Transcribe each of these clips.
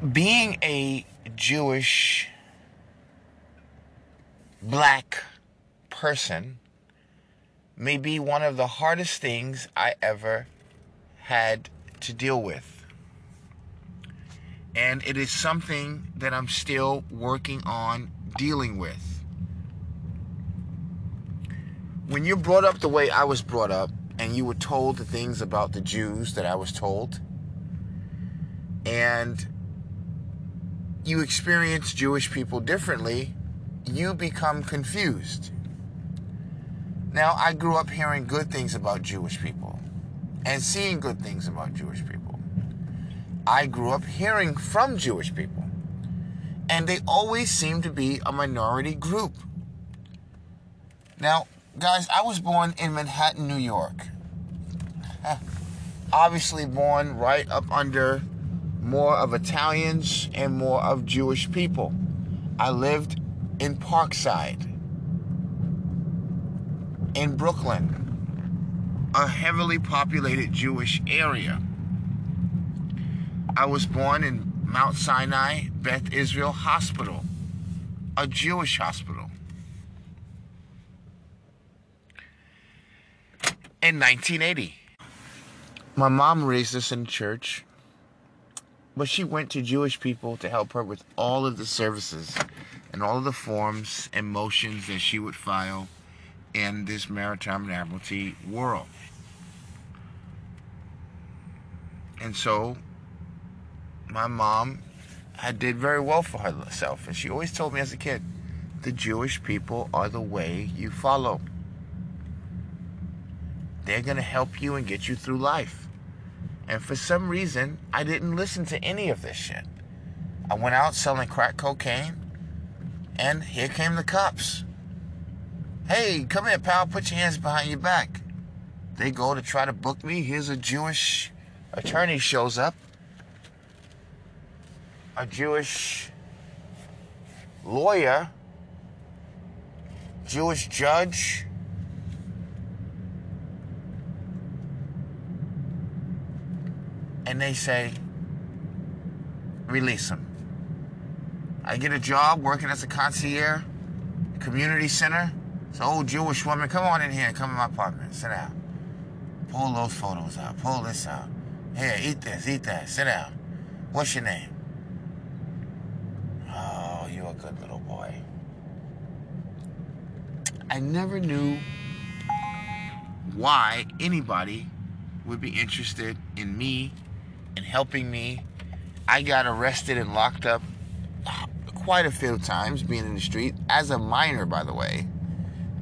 being a Jewish black person may be one of the hardest things I ever had to deal with. And it is something that I'm still working on dealing with. When you're brought up the way I was brought up, and you were told the things about the Jews that I was told, and you experience Jewish people differently, you become confused. Now, I grew up hearing good things about Jewish people and seeing good things about Jewish people. I grew up hearing from Jewish people, and they always seem to be a minority group. Now, guys, I was born in Manhattan, New York. Obviously, born right up under more of Italians and more of Jewish people. I lived in Parkside, in Brooklyn, a heavily populated Jewish area. I was born in Mount Sinai Beth Israel Hospital, a Jewish hospital. In 1980. My mom raised us in church but she went to Jewish people to help her with all of the services and all of the forms and motions that she would file in this maritime and admiralty world. And so my mom had did very well for herself and she always told me as a kid the Jewish people are the way you follow. They're going to help you and get you through life. And for some reason, I didn't listen to any of this shit. I went out selling crack cocaine, and here came the cops. Hey, come here, pal, put your hands behind your back. They go to try to book me. Here's a Jewish attorney shows up. A Jewish lawyer, Jewish judge, and they say, release him. I get a job working as a concierge, community center. It's an old Jewish woman. Come on in here. Come in my apartment. Sit down. Pull those photos out. Pull this out. Here, eat this. Eat that. Sit down. What's your name? Oh, you're a good little boy. I never knew why anybody would be interested in me and helping me. I got arrested and locked up quite a few times being in the street as a minor, by the way.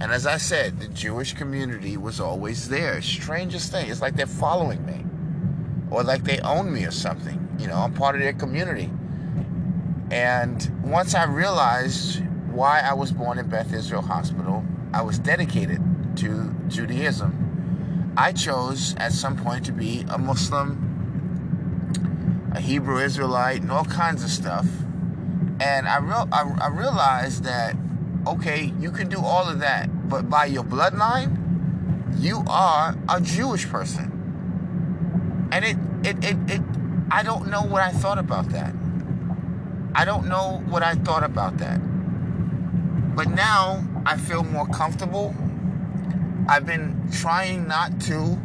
And as I said, the Jewish community was always there. Strangest thing. It's like they're following me. Or like they own me or something. You know, I'm part of their community. And once I realized why I was born in Beth Israel Hospital, I was dedicated to Judaism. I chose at some point to be a Muslim a Hebrew Israelite, and all kinds of stuff. And I, real, I, I realized that, okay, you can do all of that, but by your bloodline, you are a Jewish person. And it, it, it, it, I don't know what I thought about that. I don't know what I thought about that. But now I feel more comfortable. I've been trying not to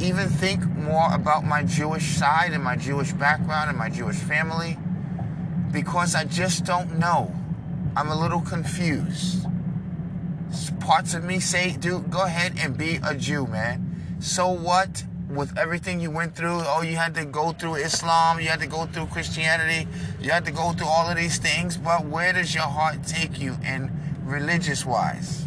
even think more about my Jewish side and my Jewish background and my Jewish family because I just don't know. I'm a little confused. Parts of me say, dude, go ahead and be a Jew, man. So what? With everything you went through, oh, you had to go through Islam, you had to go through Christianity, you had to go through all of these things, but where does your heart take you in religious wise?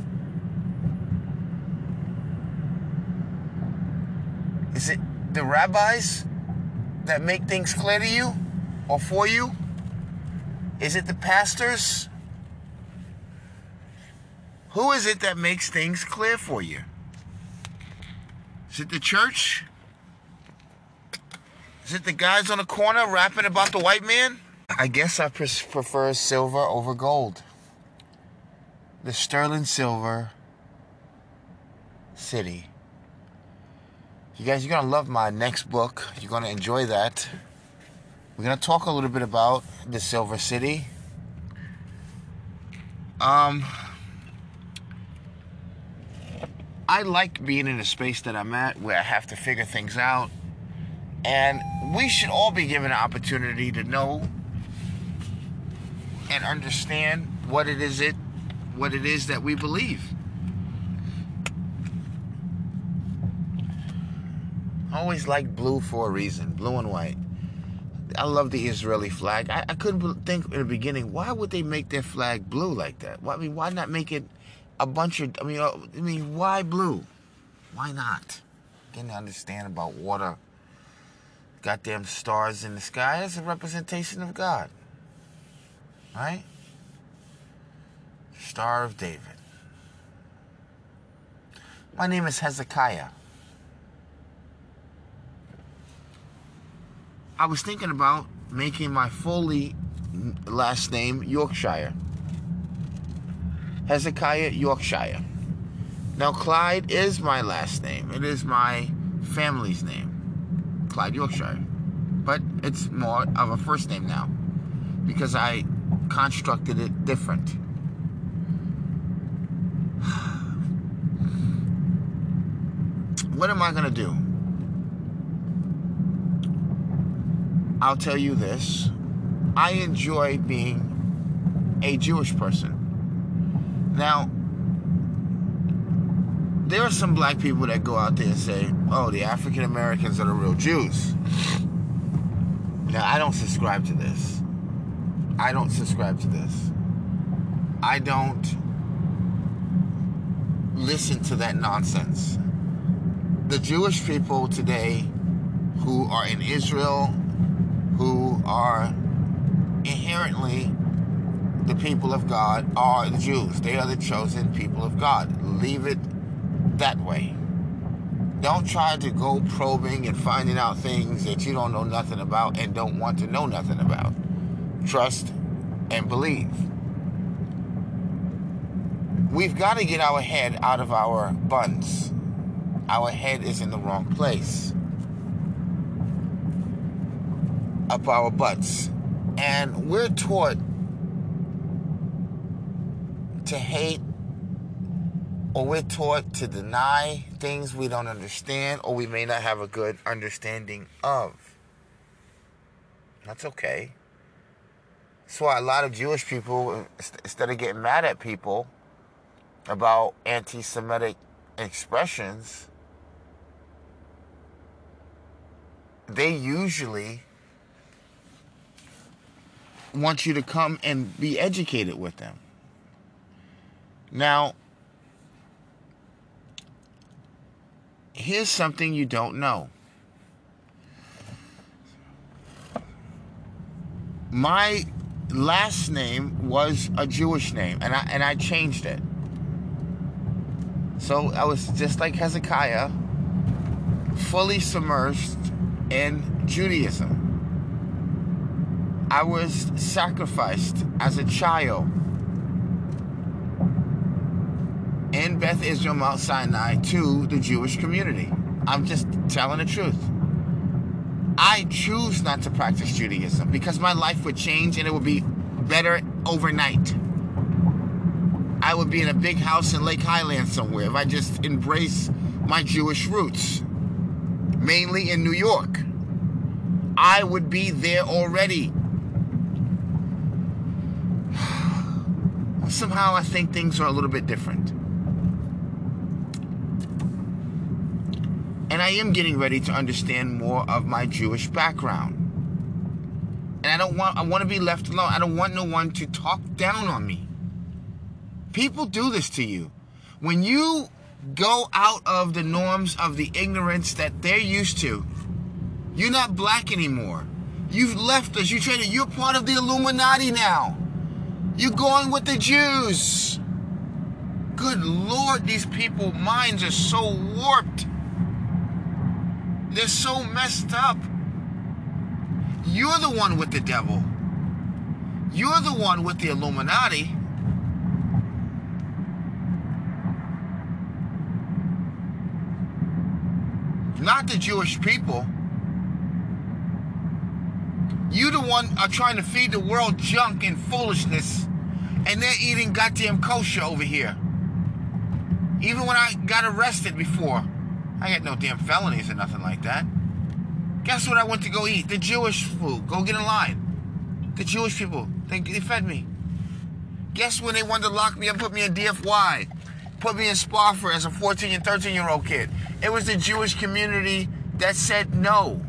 Is it the rabbis that make things clear to you or for you? Is it the pastors? Who is it that makes things clear for you? Is it the church? Is it the guys on the corner rapping about the white man? I guess I prefer silver over gold. The sterling silver city. You guys, you're gonna love my next book. You're gonna enjoy that. We're gonna talk a little bit about the Silver City. Um, I like being in a space that I'm at where I have to figure things out, and we should all be given an opportunity to know and understand what it is it, what it is that we believe. Always like blue for a reason, blue and white. I love the Israeli flag. I, I couldn't think in the beginning why would they make their flag blue like that? Why, I mean, why not make it a bunch of? I mean, uh, I mean, why blue? Why not? To understand about water. Goddamn stars in the sky is a representation of God, right? Star of David. My name is Hezekiah. I was thinking about making my fully last name Yorkshire. Hezekiah Yorkshire. Now, Clyde is my last name. It is my family's name, Clyde Yorkshire. But it's more of a first name now because I constructed it different. What am I going to do? I'll tell you this I enjoy being a Jewish person. Now, there are some black people that go out there and say, oh, the African Americans are the real Jews. Now, I don't subscribe to this. I don't subscribe to this. I don't listen to that nonsense. The Jewish people today who are in Israel are inherently the people of God are the Jews. They are the chosen people of God. Leave it that way. Don't try to go probing and finding out things that you don't know nothing about and don't want to know nothing about. Trust and believe. We've got to get our head out of our buns. Our head is in the wrong place up our butts. And we're taught to hate or we're taught to deny things we don't understand or we may not have a good understanding of. That's okay. That's why a lot of Jewish people, instead of getting mad at people about anti Semitic expressions, they usually want you to come and be educated with them. Now, here's something you don't know. My last name was a Jewish name, and I and I changed it. So I was just like Hezekiah, fully submerged in Judaism. I was sacrificed as a child in Beth Israel, Mount Sinai, to the Jewish community. I'm just telling the truth. I choose not to practice Judaism because my life would change and it would be better overnight. I would be in a big house in Lake Highland somewhere if I just embrace my Jewish roots, mainly in New York. I would be there already somehow I think things are a little bit different. And I am getting ready to understand more of my Jewish background. And I don't want I want to be left alone. I don't want no one to talk down on me. People do this to you. When you go out of the norms of the ignorance that they're used to, you're not black anymore. You've left us. You traded. You're part of the Illuminati now. You're going with the Jews. Good Lord, these people minds are so warped. They're so messed up. You're the one with the devil. You're the one with the Illuminati. Not the Jewish people. You the one are trying to feed the world junk and foolishness, and they're eating goddamn kosher over here. Even when I got arrested before, I had no damn felonies or nothing like that. Guess what I went to go eat? The Jewish food. Go get in line. The Jewish people, they, they fed me. Guess when they wanted to lock me up, put me in DFY, put me in Spofford as a 14 and 13 year old kid? It was the Jewish community that said no.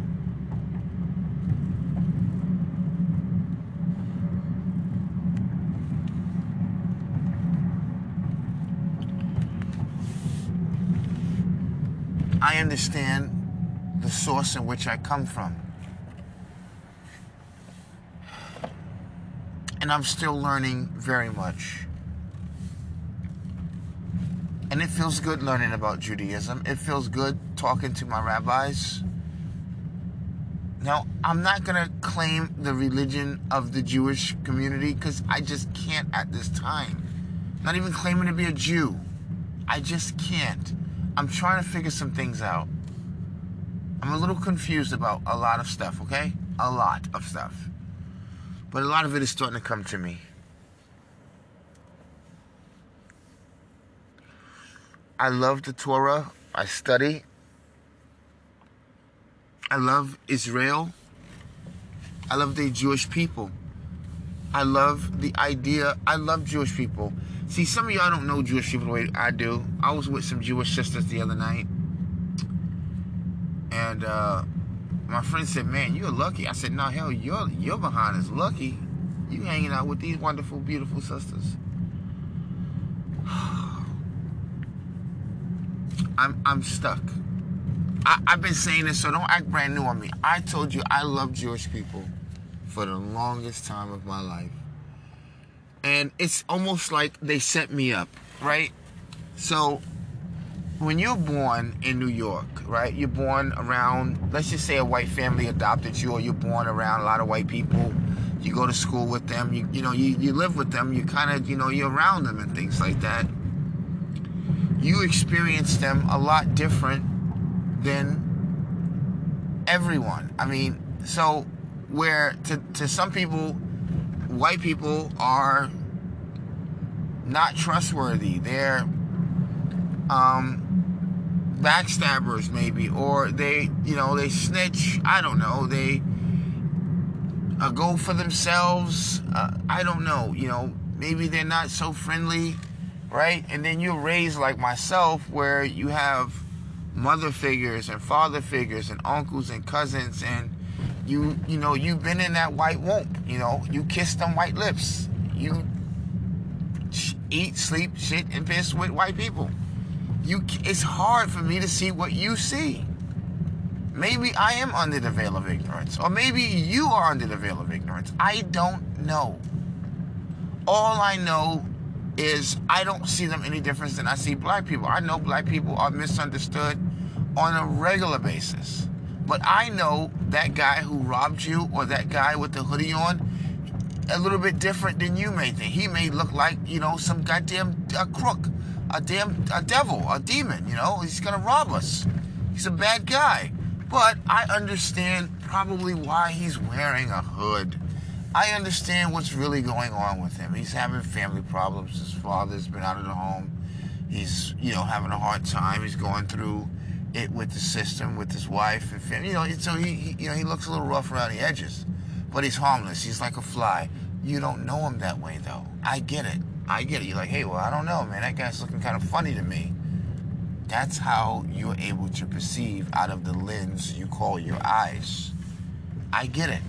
I understand the source in which I come from. And I'm still learning very much. And it feels good learning about Judaism. It feels good talking to my rabbis. Now, I'm not going to claim the religion of the Jewish community because I just can't at this time. Not even claiming to be a Jew. I just can't. I'm trying to figure some things out. I'm a little confused about a lot of stuff, okay? A lot of stuff. But a lot of it is starting to come to me. I love the Torah. I study. I love Israel. I love the Jewish people. I love the idea. I love Jewish people. See, some of y'all don't know Jewish people the way I do. I was with some Jewish sisters the other night. And uh, my friend said, man, you're lucky. I said, no, hell, your, your behind is lucky. You hanging out with these wonderful, beautiful sisters. I'm, I'm stuck. I, I've been saying this, so don't act brand new on me. I told you I love Jewish people for the longest time of my life and it's almost like they set me up, right? So when you're born in New York, right? You're born around, let's just say a white family adopted you, or you're born around a lot of white people. You go to school with them. You you know you, you live with them. You kind of you know you're around them and things like that. You experience them a lot different than everyone. I mean, so where to to some people white people are not trustworthy. They're um, backstabbers, maybe, or they, you know, they snitch. I don't know. They uh, go for themselves. Uh, I don't know. You know, maybe they're not so friendly, right? And then you're raised like myself, where you have mother figures and father figures and uncles and cousins and you you know you've been in that white womb you know you kissed them white lips. You eat sleep shit and piss with white people. You it's hard for me to see what you see. Maybe i am under the veil of ignorance or maybe you are under the veil of ignorance. I don't know. All i know is i don't see them any difference than i see black people. I know black people are misunderstood on a regular basis but I know that guy who robbed you or that guy with the hoodie on a little bit different than you may think. He may look like, you know, some goddamn a crook, a damn a devil, a demon, you know. He's going to rob us. He's a bad guy. But I understand probably why he's wearing a hood. I understand what's really going on with him. He's having family problems. His father's been out of the home. He's, you know, having a hard time. He's going through it with the system, with his wife and. You know, so he, he, you know, he looks a little rough around the edges, but he's harmless. He's like a fly. You don't know him that way, though. I get it. I get it. You're like, hey, well, I don't know, man. That guy's looking kind of funny to me. That's how you're able to perceive out of the lens you call your eyes. I get it.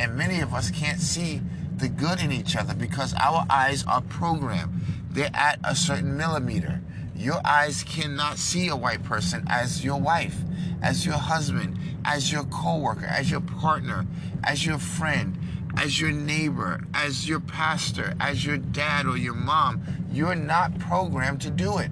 And many of us can't see the good in each other because our eyes are programmed. They're at a certain millimeter. Your eyes cannot see a white person as your wife, as your husband, as your coworker, as your partner, as your friend, as your neighbor, as your pastor, as your dad or your mom. You're not programmed to do it.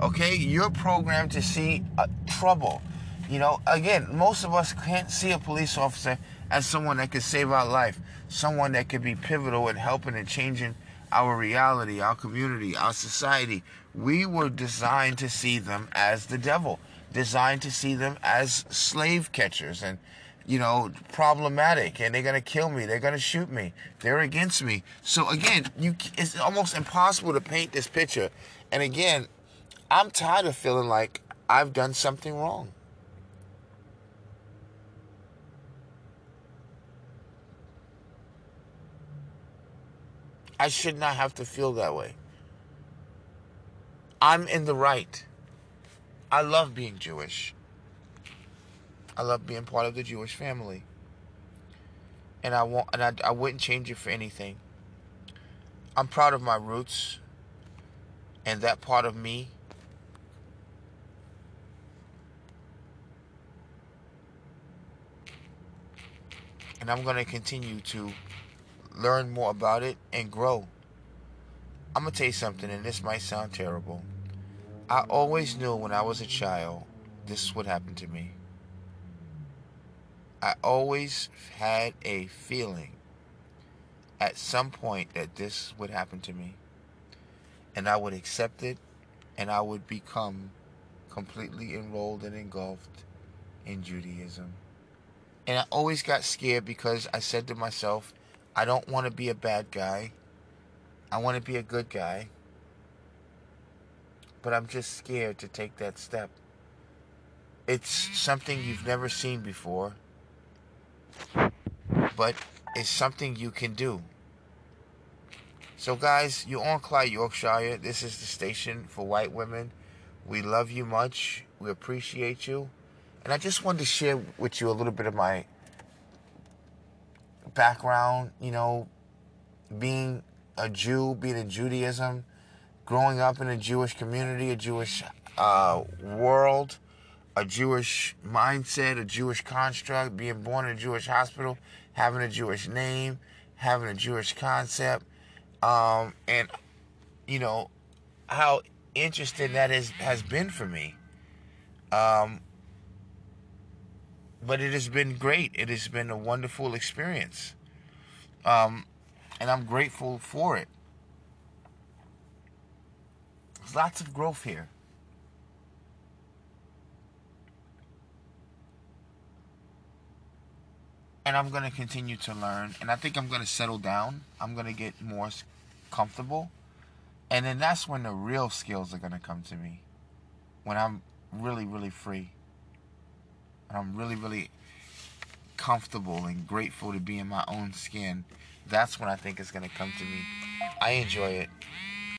Okay? You're programmed to see uh, trouble. You know, again, most of us can't see a police officer as someone that could save our life, someone that could be pivotal in helping and changing our reality, our community, our society. We were designed to see them as the devil, designed to see them as slave catchers and you know, problematic and they're going to kill me. They're going to shoot me. They're against me. So again, you it's almost impossible to paint this picture. And again, I'm tired of feeling like I've done something wrong. I should not have to feel that way. I'm in the right. I love being Jewish. I love being part of the Jewish family. And I want and I, I wouldn't change it for anything. I'm proud of my roots and that part of me. And I'm going to continue to learn more about it and grow. I'm going to tell you something, and this might sound terrible. I always knew when I was a child this would happen to me. I always had a feeling at some point that this would happen to me. And I would accept it and I would become completely enrolled and engulfed in Judaism. And I always got scared because I said to myself, I don't want to be a bad guy. I want to be a good guy. But I'm just scared to take that step. It's something you've never seen before but it's something you can do. So, guys, you're on Clyde, Yorkshire. This is the station for white women. We love you much. We appreciate you. And I just wanted to share with you a little bit of my background, you know, being a Jew, being in Judaism, growing up in a Jewish community, a Jewish uh, world, a Jewish mindset, a Jewish construct, being born in a Jewish hospital, having a Jewish name, having a Jewish concept, um, and you know how interesting that is has been for me. Um, but it has been great. It has been a wonderful experience, um, and I'm grateful for it. There's lots of growth here. and I'm going to continue to learn. And I think I'm going to settle down. I'm going to get more comfortable. And then that's when the real skills are going to come to me. When I'm really, really free. I'm really, really comfortable and grateful to be in my own skin. That's when I think it's going to come to me. I enjoy it.